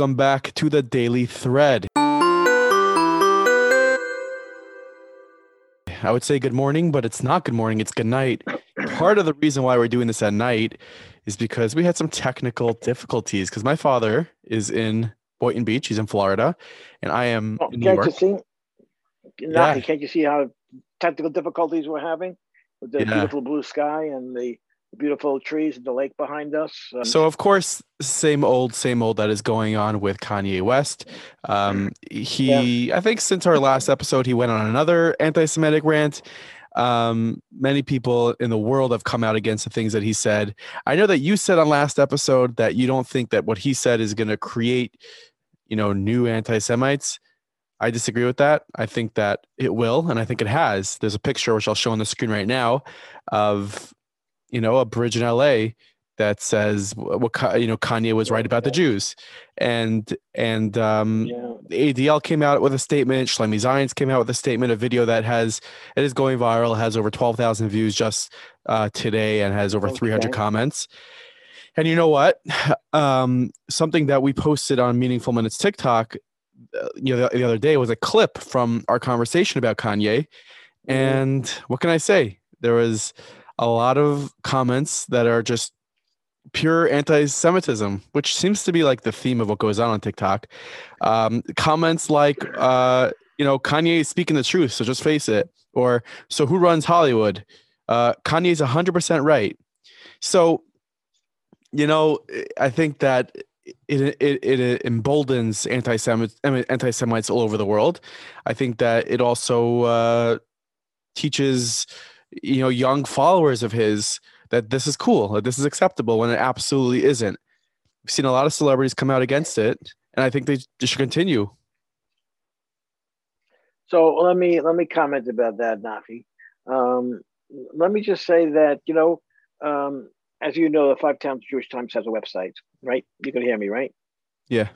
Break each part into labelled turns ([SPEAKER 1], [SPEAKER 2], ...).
[SPEAKER 1] Welcome back to the Daily Thread. I would say good morning, but it's not good morning, it's good night. Part of the reason why we're doing this at night is because we had some technical difficulties because my father is in Boynton Beach, he's in Florida, and I am
[SPEAKER 2] Oh,
[SPEAKER 1] in New
[SPEAKER 2] can't
[SPEAKER 1] York.
[SPEAKER 2] you see?
[SPEAKER 1] Yeah.
[SPEAKER 2] Can't you see how technical difficulties we're having with the
[SPEAKER 1] Yeah.
[SPEAKER 2] beautiful blue sky and the beautiful trees and the lake behind us? Um,
[SPEAKER 1] So of course, same old, same old that is going on with Kanye West. Um, he, I think, since our last episode, he went on another anti-Semitic rant. Um, many people in the world have come out against the things that he said. I know that you said on last episode that you don't think that what he said is going to create, you know, new anti-Semites. I disagree with that. I think that it will, and I think it has. There's a picture which I'll show on the screen right now of, you know, a bridge in LA that says what you know Kanye was right about the Jews, and and um,
[SPEAKER 2] yeah.
[SPEAKER 1] the ADL came out with a statement. Shlomi Zionce came out with a statement, a video that has it is going viral, has over twelve thousand views just uh, today, and has over three hundred comments. And you know what? Um, something that we posted on Meaningful Minutes TikTok, uh, you know, the, the other day was a clip from our conversation about Kanye.
[SPEAKER 2] Mhm.
[SPEAKER 1] And what can I say? There was a lot of comments that are just pure anti-Semitism, which seems to be like the theme of what goes on on TikTok. Um, comments like, uh, you know, Kanye is speaking the truth, so just face it. Or, so who runs Hollywood? Uh, Kanye's 100% right. So, you know, I think that it, it, it emboldens anti-Semites, anti-Semites all over the world. I think that it also uh, teaches, you know, young followers of his that this is cool, that this is acceptable when it absolutely isn't. We've seen a lot of celebrities come out against it, and I think they, should continue.
[SPEAKER 2] So let me let me comment about that, Nafi. Um, let me just say that you know, um, as you know, the Five Towns Jewish Times has a website, right? You can hear me, right?
[SPEAKER 1] Yeah.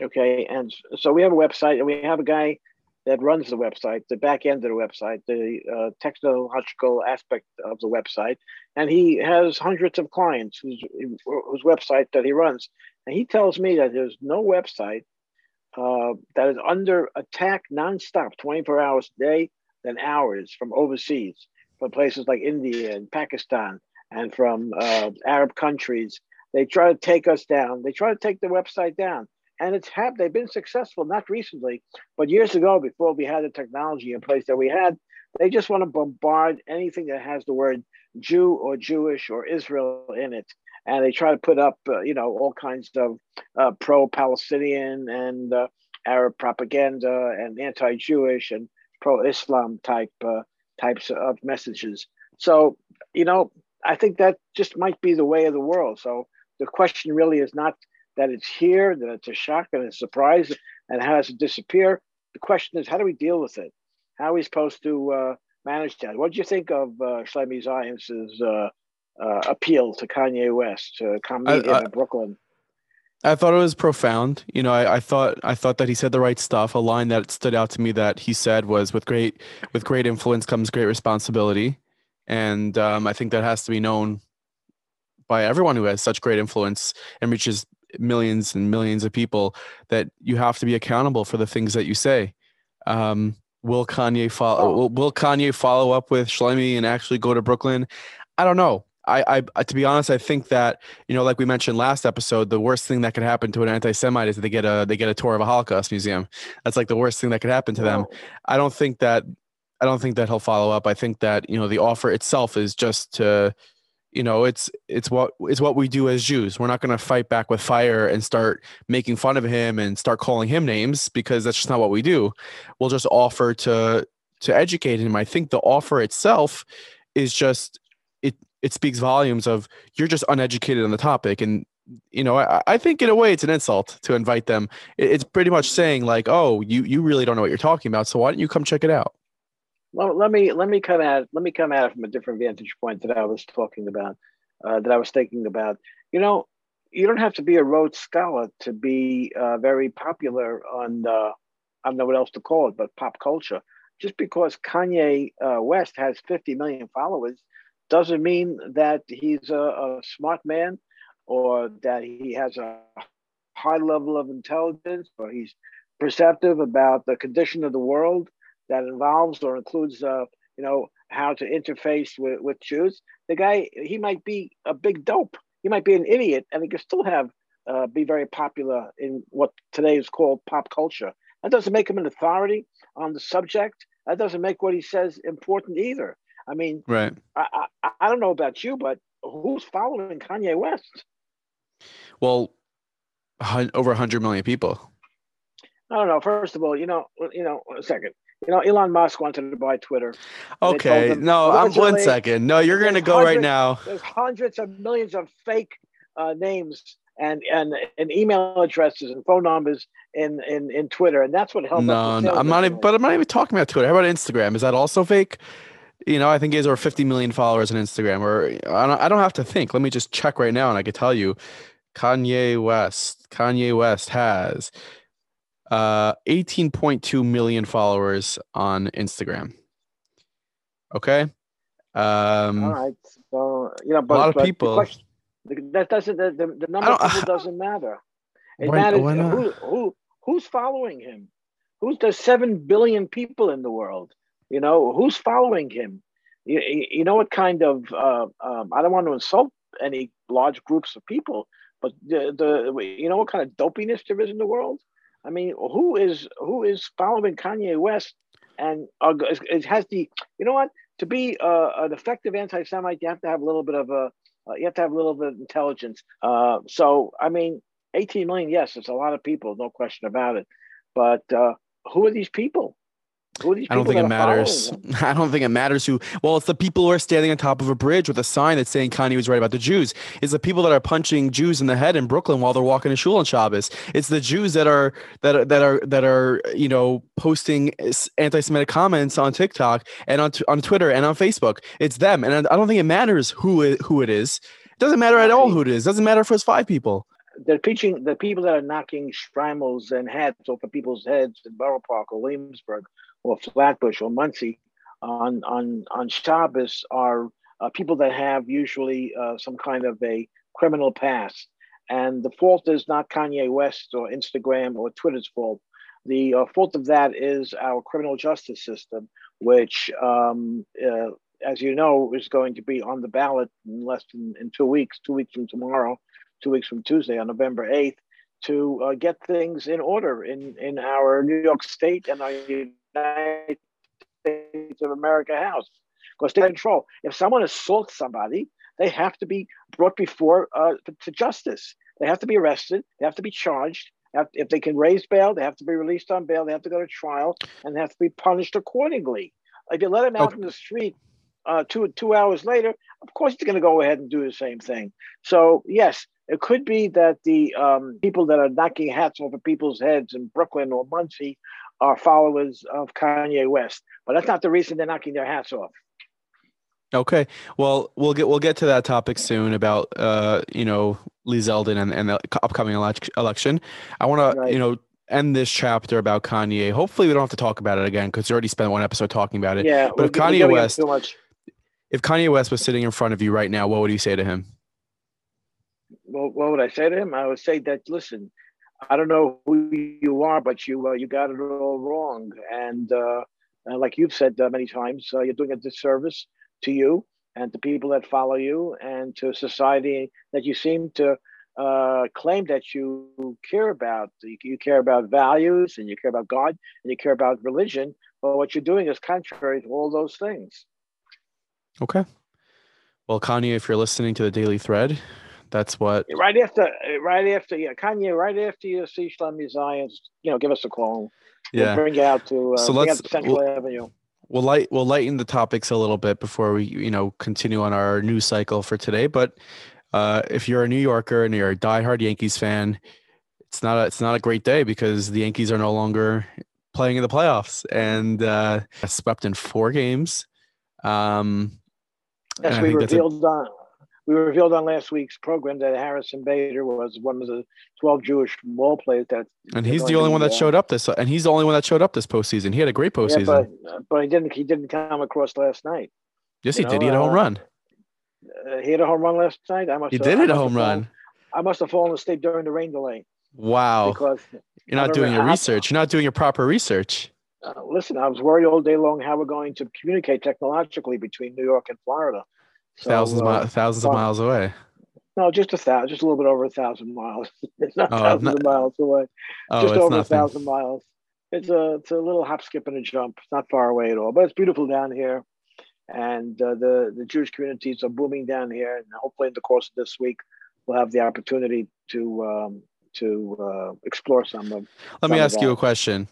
[SPEAKER 2] Okay, and so we have a website, and we have a guy that runs the website, the back end of the website, the uh, technological aspect of the website, and he has hundreds of clients whose whose website that he runs, and he tells me that there's no website uh, that is under attack nonstop, 24 hours a day, than ours from overseas, from places like India and Pakistan, and from uh, Arab countries. They try to take us down. They try to take the website down, and it's hap- They've been successful, not recently, but years ago, before we had the technology in place that we had. They just want to bombard anything that has the word Jew or Jewish or Israel in it, and they try to put up, uh, you know, all kinds of uh, pro-Palestinian and uh, Arab propaganda and anti-Jewish and pro-Islam type uh, types of messages. So, you know, I think that just might be the way of the world. So the question really is not that it's here, that it's a shock and a surprise, and how does it disappear? The question is, how do we deal with it? How are we supposed to uh, manage that? What do you think of uh, Shlomi Zionce's uh, uh, appeal to Kanye West to come meet him
[SPEAKER 1] I-
[SPEAKER 2] in Brooklyn?
[SPEAKER 1] I thought it was profound. You know, I, I thought I thought that he said the right stuff. A line that stood out to me that he said was, "With great with great influence comes great responsibility," and um, I think that has to be known by everyone who has such great influence and reaches millions and millions of people. That you have to be accountable for the things that you say. Um, will Kanye follow?
[SPEAKER 2] Oh.
[SPEAKER 1] Will, will Kanye follow up with Shlomi and actually go to Brooklyn? I don't know. I, I, to be honest, I think that you know, like we mentioned last episode, the worst thing that could happen to an anti-Semite is that they get a they get a tour of a Holocaust museum. That's like the worst thing that could happen to them. I don't think that I don't think that he'll follow up. I think that you know the offer itself is just to, you know, it's it's what it's what we do as Jews. We're not going to fight back with fire and start making fun of him and start calling him names because that's just not what we do. We'll just offer to to educate him. I think the offer itself is just it it speaks volumes of you're just uneducated on the topic and you know I, I think in a way it's an insult to invite them It- it's pretty much saying like oh you you really don't know what you're talking about so why don't you come check it out
[SPEAKER 2] Well, let me let me come at let me come at it from a different vantage point that I was talking about, uh, that I was thinking about. You know, you don't have to be a Rhodes Scholar to be uh, very popular on uh, I don't know what else to call it, but pop culture. Just because Kanye uh, West has 50 million followers doesn't mean that he's a, a smart man or that he has a high level of intelligence or he's perceptive about the condition of the world that involves or includes, uh, you know, how to interface with, with Jews. The guy, he might be a big dope. He might be an idiot, and he can still have uh, be very popular in what today is called pop culture. That doesn't make him an authority on the subject. That doesn't make what he says important either. I mean,
[SPEAKER 1] right?
[SPEAKER 2] I, I, I don't know about you, but who's following Kanye West?
[SPEAKER 1] Well, over 100 million people.
[SPEAKER 2] I don't know. First of all, you know, you know, a second. You know, Elon Musk wanted to buy Twitter.
[SPEAKER 1] Okay, no, I'm one second. No, you're going to go right now.
[SPEAKER 2] There's hundreds of millions of fake uh, names and and and email addresses and phone numbers in in in Twitter, and that's what helped.
[SPEAKER 1] No, no, I'm not. Even, but I'm not even talking about Twitter. How about Instagram? Is that also fake? You know, I think he has over 50 million followers on Instagram. Or I don't. I don't have to think. Let me just check right now, and I could tell you, Kanye West. Kanye West has uh 18.2 million followers on Instagram. Okay. Um,
[SPEAKER 2] All right. So you know, but,
[SPEAKER 1] a lot of people.
[SPEAKER 2] Question, that doesn't the, the, the number of people doesn't matter. It why, matters why who, who who's following him. Who's there's seven billion people in the world. You know who's following him. You, you know what kind of uh, um, I don't want to insult any large groups of people, but the, the you know what kind of dopiness there is in the world. I mean, who is who is following Kanye West and uh, it has the you know what to be uh, an effective anti-Semite, you have to have a little bit of a uh, you have to have a little bit of intelligence. Uh, so, I mean, 18 million, yes, it's a lot of people, no question about it. But uh, who are these people?
[SPEAKER 1] I don't think it matters. I don't think it matters who. Well, it's the people who are standing on top of a bridge with a sign that's saying Kanye was right about the Jews. It's the people that are punching Jews in the head in Brooklyn while they're walking to shul on Shabbos. It's the Jews that are that are, that are that are you know posting anti-Semitic comments on TikTok and on on Twitter and on Facebook. It's them, and I don't think it matters who it, who it is. It doesn't matter at all who it is. It doesn't matter if it's five people
[SPEAKER 2] they're preaching the people that are knocking shtreimels and hats off of people's heads in Borough Park or Williamsburg or Flatbush or Monsey on on on Shabbos are uh, people that have usually uh, some kind of a criminal past, and the fault is not Kanye West or Instagram or Twitter's fault. The uh, fault of that is our criminal justice system, which, um, uh, as you know, is going to be on the ballot in less than in two weeks, two weeks from tomorrow, two weeks from Tuesday on November 8th, to uh, get things in order in, in our New York State and our United States of America House. Because they control. If someone assaults somebody, they have to be brought before uh, to justice. They have to be arrested. They have to be charged. If they can raise bail, they have to be released on bail. They have to go to trial and they have to be punished accordingly. If you let them out okay. in the street uh, two two hours later, of course he's going to go ahead and do the same thing. So yes, it could be that the um, people that are knocking hats off of people's heads in Brooklyn or Monsey are followers of Kanye West, but that's not the reason they're knocking their hats off.
[SPEAKER 1] Okay, well, we'll get we'll get to that topic soon about uh, you know Lee Zeldin and, and the upcoming election. I want right. to you know end this chapter about Kanye. Hopefully, we don't have to talk about it again because we already spent one episode talking about it.
[SPEAKER 2] Yeah,
[SPEAKER 1] but if Kanye West, if Kanye West was sitting in front of you right now, what would you say to him?
[SPEAKER 2] Well, what would I say to him? I would say that listen, I don't know who you are, but you uh, you got it all wrong. And uh, like you've said uh, many times, uh, you're doing a disservice to you and to people that follow you and to society that you seem to uh, claim that you care about. You, you, care about values and you care about God and you care about religion. But what you're doing is contrary to all those things.
[SPEAKER 1] Okay. Well, Kanye, if you're listening to the Daily Thread, that's what.
[SPEAKER 2] Right after, right after, yeah, Kanye. Right after you see Shlomi Zionce, you know, give us a call.
[SPEAKER 1] Yeah,
[SPEAKER 2] we'll bring you out to uh, so let's Central we'll, Avenue.
[SPEAKER 1] We'll light we'll lighten the topics a little bit before we you know continue on our news cycle for today. But uh, if you're a New Yorker and you're a diehard Yankees fan, it's not a, it's not a great day because the Yankees are no longer playing in the playoffs and uh, swept in four games. Um,
[SPEAKER 2] Yes, we revealed on we revealed on last week's program that Harrison Bader was one of the 12 Jewish ball players that.
[SPEAKER 1] And he's the only one that showed up this, and he's the only one that showed up this postseason. He had a great postseason. Yeah,
[SPEAKER 2] but, but he didn't. He didn't come across last night.
[SPEAKER 1] Yes, he know, did. He had a home uh, run.
[SPEAKER 2] Uh, he had a home run last night. I must.
[SPEAKER 1] He did hit a home run.
[SPEAKER 2] I must have fallen asleep during the rain delay.
[SPEAKER 1] Wow.
[SPEAKER 2] Because
[SPEAKER 1] you're not doing your research. You're not doing your proper research.
[SPEAKER 2] Uh, listen, I was worried all day long how we're going to communicate technologically between New York and Florida.
[SPEAKER 1] So, thousands, uh, mi- thousands of miles away.
[SPEAKER 2] No, just a thousand, just a little bit over a thousand miles. it's not oh, thousands not, of miles away. Oh, just over nothing. a thousand miles. It's a it's a little hop, skip, and a jump. It's not far away at all, but it's beautiful down here, and uh, the the Jewish communities are booming down here. And hopefully, in the course of this week, we'll have the opportunity to um, to uh, explore some of.
[SPEAKER 1] Let me ask you a question.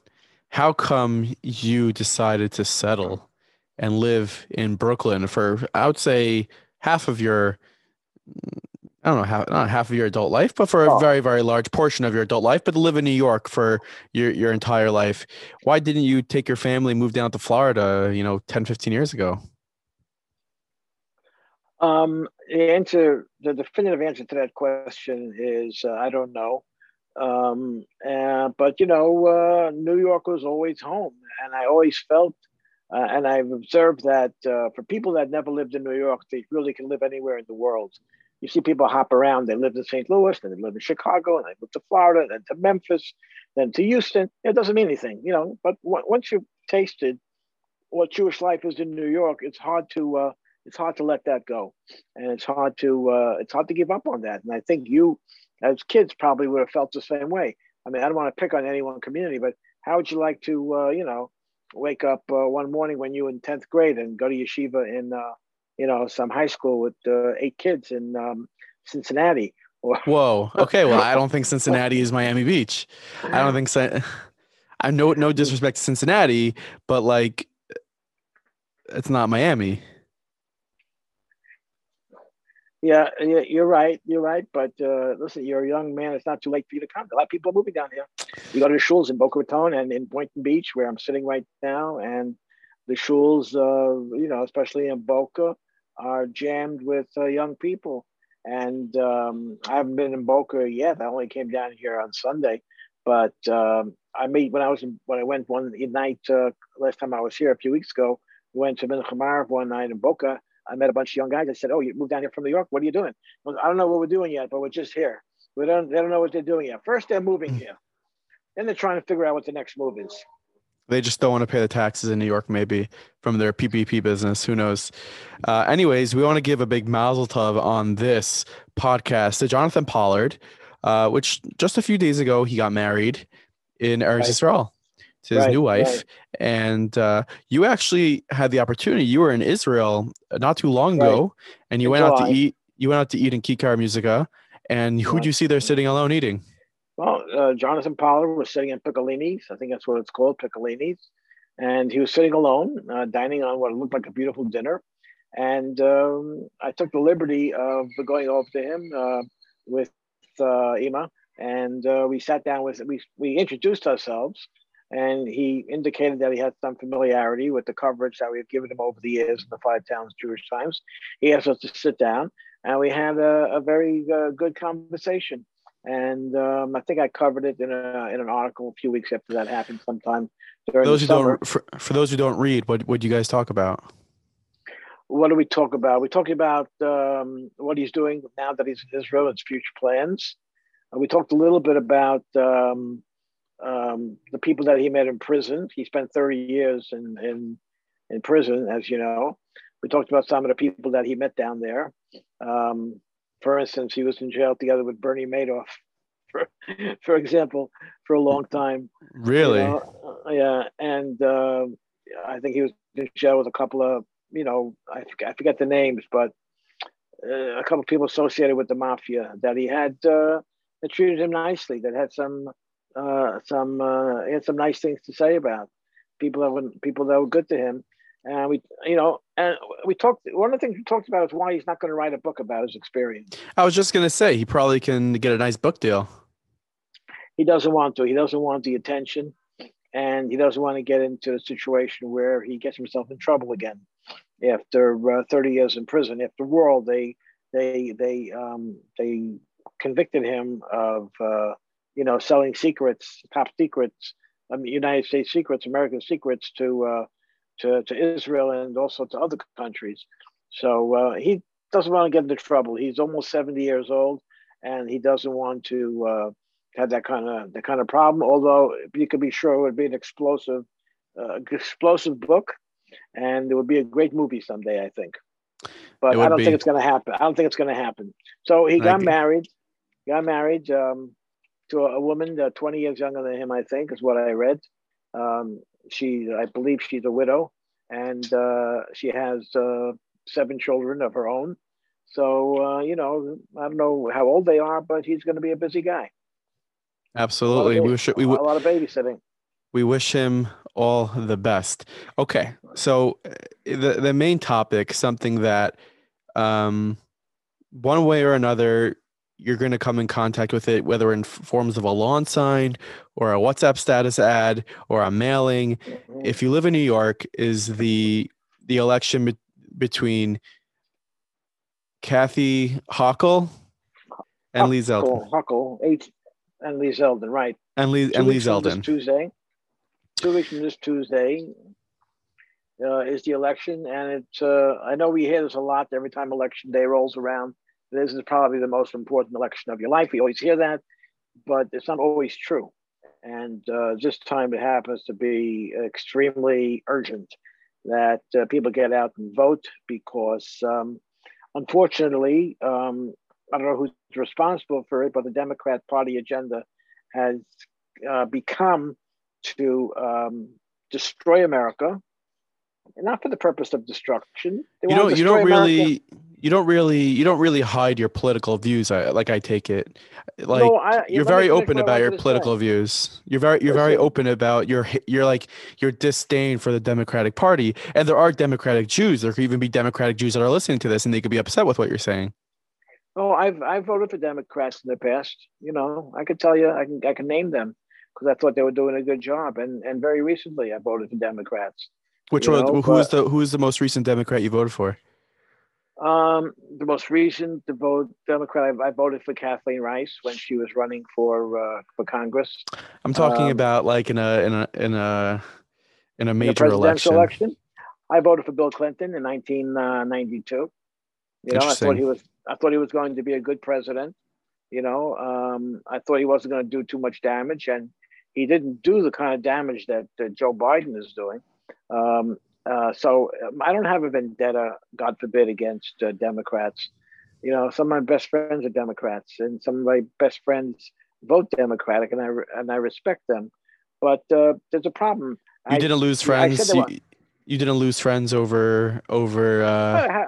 [SPEAKER 1] How come you decided to settle and live in Brooklyn for I would say half of your I don't know how not half of your adult life, but for a oh. very very large portion of your adult life, but to live in New York for your your entire life. Why didn't you take your family move down to Florida, you know, 10 15 years ago?
[SPEAKER 2] Um, the answer, the definitive answer to that question is uh, I don't know. Um, uh, but you know, uh, New York was always home, and I always felt, uh, and I've observed that uh, for people that never lived in New York, they really can live anywhere in the world you see people hop around. They lived in St. Louis, then they lived in Chicago, and they moved to Florida, then to Memphis, then to Houston. It doesn't mean anything, you know. But w- once you've tasted what Jewish life is in New York, it's hard to uh, it's hard to let that go, and it's hard to uh, it's hard to give up on that. And I think you, as kids, probably would have felt the same way. I mean, I don't want to pick on any one community, but how would you like to, uh, you know, wake up uh, one morning when you in tenth grade and go to yeshiva in uh, you know, some high school with uh, eight kids in um, Cincinnati.
[SPEAKER 1] Whoa. Okay. Well, I don't think Cincinnati is Miami Beach. I don't think so. I know no disrespect to Cincinnati, but like, it's not Miami.
[SPEAKER 2] Yeah, you're right. You're right. But uh, listen, you're a young man. It's not too late for you to come. A lot of people are moving down here. You go to the shuls in Boca Raton and in Boynton Beach, where I'm sitting right now, and the shuls, uh, you know, especially in Boca, are jammed with uh, young people. And um, I haven't been in Boca yet. I only came down here on Sunday, but um, I meet when I was in, when I went one night uh, last time I was here a few weeks ago. We went to Mincha one night in Boca. I met a bunch of young guys. I said, "Oh, you moved down here from New York. What are you doing?" I don't know what we're doing yet, but we're just here. We don't. They don't know what they're doing yet. First, they're moving here, then they're trying to figure out what the next move is.
[SPEAKER 1] They just don't want to pay the taxes in New York, maybe from their PPP business. Who knows? Uh, anyways, we want to give a big mazel tov on this podcast to Jonathan Pollard, uh, which just a few days ago he got married in Eretz right. Israel to his right, new wife, right. and uh, you actually had the opportunity. You were in Israel not too long ago, and you in went July. out to eat. You went out to eat in Kikar Musica, and who'd you see there sitting alone eating?
[SPEAKER 2] Well, uh, Jonathan Pollard was sitting in Piccolini's. I think that's what it's called, Piccolini's. And he was sitting alone, uh, dining on what looked like a beautiful dinner. And um, I took the liberty of going over to him uh, with uh, Ima. And uh, we sat down with, we, we introduced ourselves. And he indicated that he had some familiarity with the coverage that we've given him over the years in the Five Towns Jewish Times. He asked us to sit down, and we had a, a very uh, good conversation and um, I think I covered it in a in an article a few weeks after that happened, sometime during
[SPEAKER 1] those
[SPEAKER 2] who
[SPEAKER 1] summer. don't for, for those who don't read, what what do you guys talk about?
[SPEAKER 2] What do we talk about? We talk about um, what he's doing now that he's in Israel, and his future plans. Uh, we talked a little bit about um, um, the people that he met in prison. He spent 30 years in, in in prison, as you know. We talked about some of the people that he met down there. Um, for instance, he was in jail together with Bernie Madoff, for, for example, for a long time.
[SPEAKER 1] Really?
[SPEAKER 2] You know? Yeah, and uh, I think he was in jail with a couple of, you know, I forget, I forget the names, but uh, a couple of people associated with the mafia that he had uh, that treated him nicely, that had some uh, some uh, he had some nice things to say about people that were people that were good to him and we, you know, and we talked. One of the things we talked about is why he's not going to write a book about his experience.
[SPEAKER 1] I was just going to say he probably can get a nice book deal.
[SPEAKER 2] He doesn't want to. He doesn't want the attention, and he doesn't want to get into a situation where he gets himself in trouble again after uh, 30 years in prison. After world, they they they um, they convicted him of uh, you know selling secrets, top secrets, um, United States secrets, American secrets to. Uh, to, to Israel and also to other countries. So uh, he doesn't want to get into trouble. He's almost 70 years old and he doesn't want to, uh, had that kind of that kind of problem. Although you could be sure it would be an explosive, uh, explosive book, and it would be a great movie someday. I think, but I don't be. think it's going to happen. I don't think it's going to happen. So he got married. Got married um, to a, a woman uh, 20 years younger than him. I think is what I read. Um, she, I believe, she's a widow, and uh, she has uh, seven children of her own. So uh, you know, I don't know how old they are, but he's going to be a busy guy.
[SPEAKER 1] Absolutely, we wish we
[SPEAKER 2] a lot of babysitting.
[SPEAKER 1] We wish him all the best. Okay, so uh, the the main topic, something that, um, one way or another, you're going to come in contact with it, whether in forms of a lawn sign or a WhatsApp status ad or a mailing. If you live in New York, is the the election be- between Kathy Hochul and Lee Zeldin.
[SPEAKER 2] Eight, and Lee Zeldin, right?
[SPEAKER 1] And Lee
[SPEAKER 2] Two
[SPEAKER 1] and Lee Zeldin.
[SPEAKER 2] Tuesday. Two weeks from this Tuesday uh, is the election, and it's. Uh, I know we hear this a lot every time election day rolls around. This is probably the most important election of your life. We always hear that, but it's not always true. And uh, this time it happens to be extremely urgent that uh, people get out and vote because um, Unfortunately, um, I don't know who's responsible for it, but the Democrat Party agenda has uh, become to um, destroy America, not for the purpose of destruction.
[SPEAKER 1] They you don't. You don't America. really. You don't really. You don't really hide your political views. I, like I take it. Like no, I, you're very open about your political say. views. You're very. You're very open about your. You're like your disdain for the Democratic Party, and there are Democratic Jews. There could even be Democratic Jews that are listening to this, and they could be upset with what you're saying.
[SPEAKER 2] Oh, I've I've voted for Democrats in the past. You know, I could tell you, I can I can name them because I thought they were doing a good job, and and very recently I voted for Democrats.
[SPEAKER 1] Which was know, who is the who is the most recent Democrat you voted for?
[SPEAKER 2] Um, the most recent Democrat I, I, voted for Kathleen Rice when she was running for uh, for Congress.
[SPEAKER 1] I'm talking um, about like in a in a in a in a major in election. election.
[SPEAKER 2] I voted for Bill Clinton in 1992. Uh, you know, I thought he was I thought he was going to be a good president. You know, um, I thought he wasn't going to do too much damage, and he didn't do the kind of damage that uh, Joe Biden is doing. Um, uh, so um, I don't have a vendetta, God forbid, against uh, Democrats. You know, some of my best friends are Democrats, and some of my best friends vote Democratic, and I and I respect them. But uh, there's a problem.
[SPEAKER 1] You I, didn't lose friends. You, you, didn't lose friends over over uh,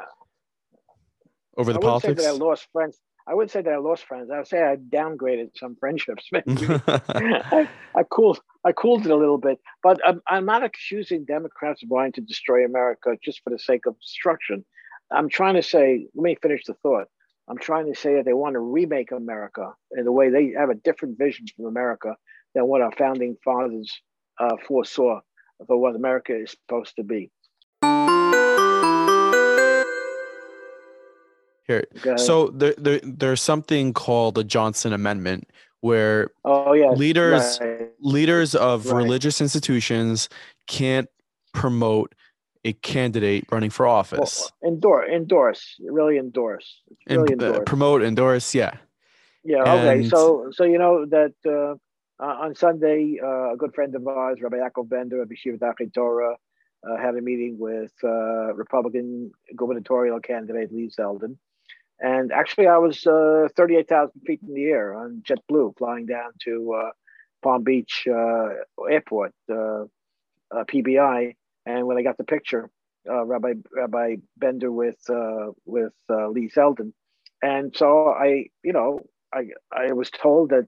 [SPEAKER 1] over the
[SPEAKER 2] I
[SPEAKER 1] politics.
[SPEAKER 2] Say that I lost friends. I wouldn't say that I lost friends. I would say I downgraded some friendships. I, I, cooled, I cooled it a little bit, but I'm, I'm, not accusing Democrats of wanting to destroy America just for the sake of destruction. I'm trying to say, let me finish the thought. I'm trying to say that they want to remake America in the way they have a different vision from America than what our founding fathers uh, foresaw for what America is supposed to be.
[SPEAKER 1] Here, so there, there, there's something called the Johnson Amendment, where
[SPEAKER 2] oh yeah,
[SPEAKER 1] leaders right. leaders of right. religious institutions can't promote a candidate running for office.
[SPEAKER 2] Well, endorse, endorse, really endorse, really
[SPEAKER 1] endorse. Uh, promote, endorse, yeah.
[SPEAKER 2] Yeah. And, okay. So, so you know that uh, uh, on Sunday, uh, a good friend of ours, Rabbi Yaakov Bender of Yeshiva Torah, uh, had a meeting with uh, Republican gubernatorial candidate Lee Zeldin. And actually, I was uh, 38,000 feet in the air on JetBlue flying down to uh, Palm Beach uh, Airport, uh, uh, PBI. And when I got the picture, uh, Rabbi Rabbi Bender with with Lee Zeldin, and so I, you know, I I was told that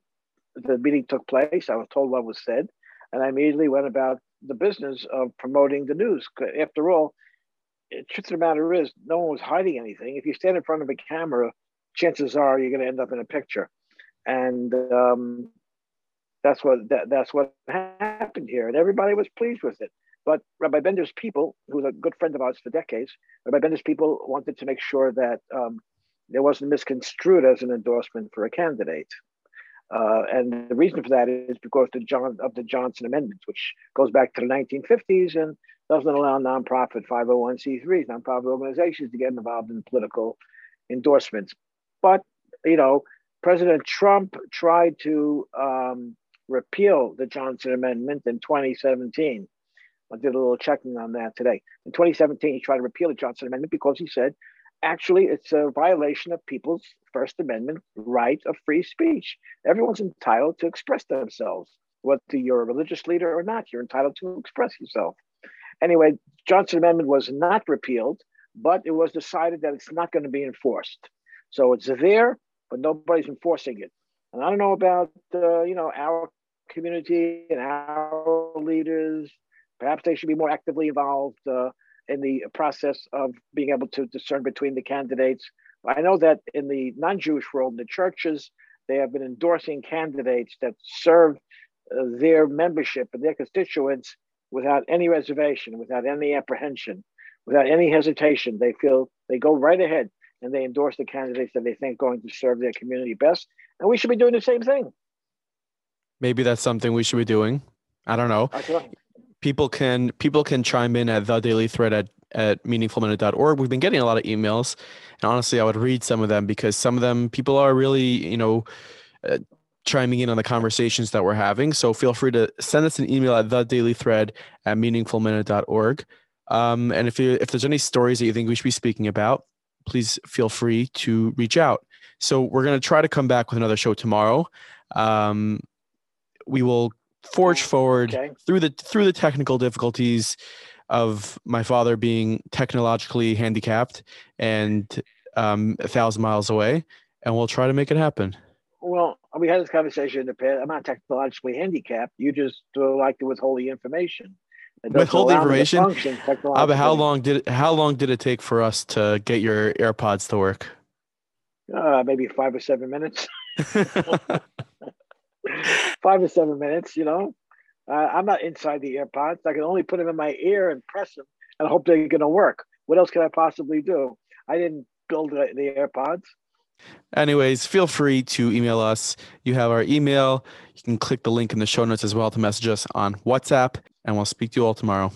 [SPEAKER 2] the meeting took place. I was told what was said, and I immediately went about the business of promoting the news. After all, the truth of the matter is, no one was hiding anything. If you stand in front of a camera, chances are you're going to end up in a picture, and um, that's what that, that's what happened here, and everybody was pleased with it. But Rabbi Bender's people, who's a good friend of ours for decades, Rabbi Bender's people wanted to make sure that um, it wasn't misconstrued as an endorsement for a candidate. Uh, and the reason for that is because the John, of the Johnson Amendment, which goes back to the 1950s and doesn't allow nonprofit 501c3s, nonprofit organizations to get involved in political endorsements. But, you know, President Trump tried to um, repeal the Johnson Amendment in 2017. I did a little checking on that today. In 2017, he tried to repeal the Johnson Amendment because he said, actually, it's a violation of people's First Amendment right of free speech. Everyone's entitled to express themselves, whether you're a religious leader or not. You're entitled to express yourself. Anyway, Johnson Amendment was not repealed, but it was decided that it's not going to be enforced. So it's there, but nobody's enforcing it. And I don't know about uh, you know our community and our leaders. Perhaps they should be more actively involved uh, in the process of being able to discern between the candidates. I know that in the non-Jewish world, the churches, they have been endorsing candidates that serve uh, their membership and their constituents without any reservation, without any apprehension, without any hesitation. They feel they go right ahead and they endorse the candidates that they think going to serve their community best. And we should be doing the same thing.
[SPEAKER 1] Maybe that's something we should be doing. I don't know. People can people can chime in at the daily thread at at meaningfulminute.org. We've been getting a lot of emails, and honestly, I would read some of them because some of them people are really, you know, uh, chiming in on the conversations that we're having. So feel free to send us an email at the daily thread at meaningfulminute.org. Um, and if you if there's any stories that you think we should be speaking about, please feel free to reach out. So we're going to try to come back with another show tomorrow. Um, we will forge forward okay. through the through the technical difficulties of my father being technologically handicapped and um, a thousand miles away, and we'll try to make it happen.
[SPEAKER 2] Well, we had this conversation in the past. I'm not technologically handicapped. You just uh, like to withhold the information.
[SPEAKER 1] Withhold the information. Abba, how long did it, how long did it take for us to get your AirPods to work?
[SPEAKER 2] Uh, maybe five or seven minutes. five or seven minutes. You know, uh, I'm not inside the AirPods. I can only put them in my ear and press them and hope they're going to work. What else can I possibly do? I didn't build the, the AirPods.
[SPEAKER 1] Anyways, feel free to email us. You have our email. You can click the link in the show notes as well to message us on WhatsApp, and we'll speak to you all tomorrow.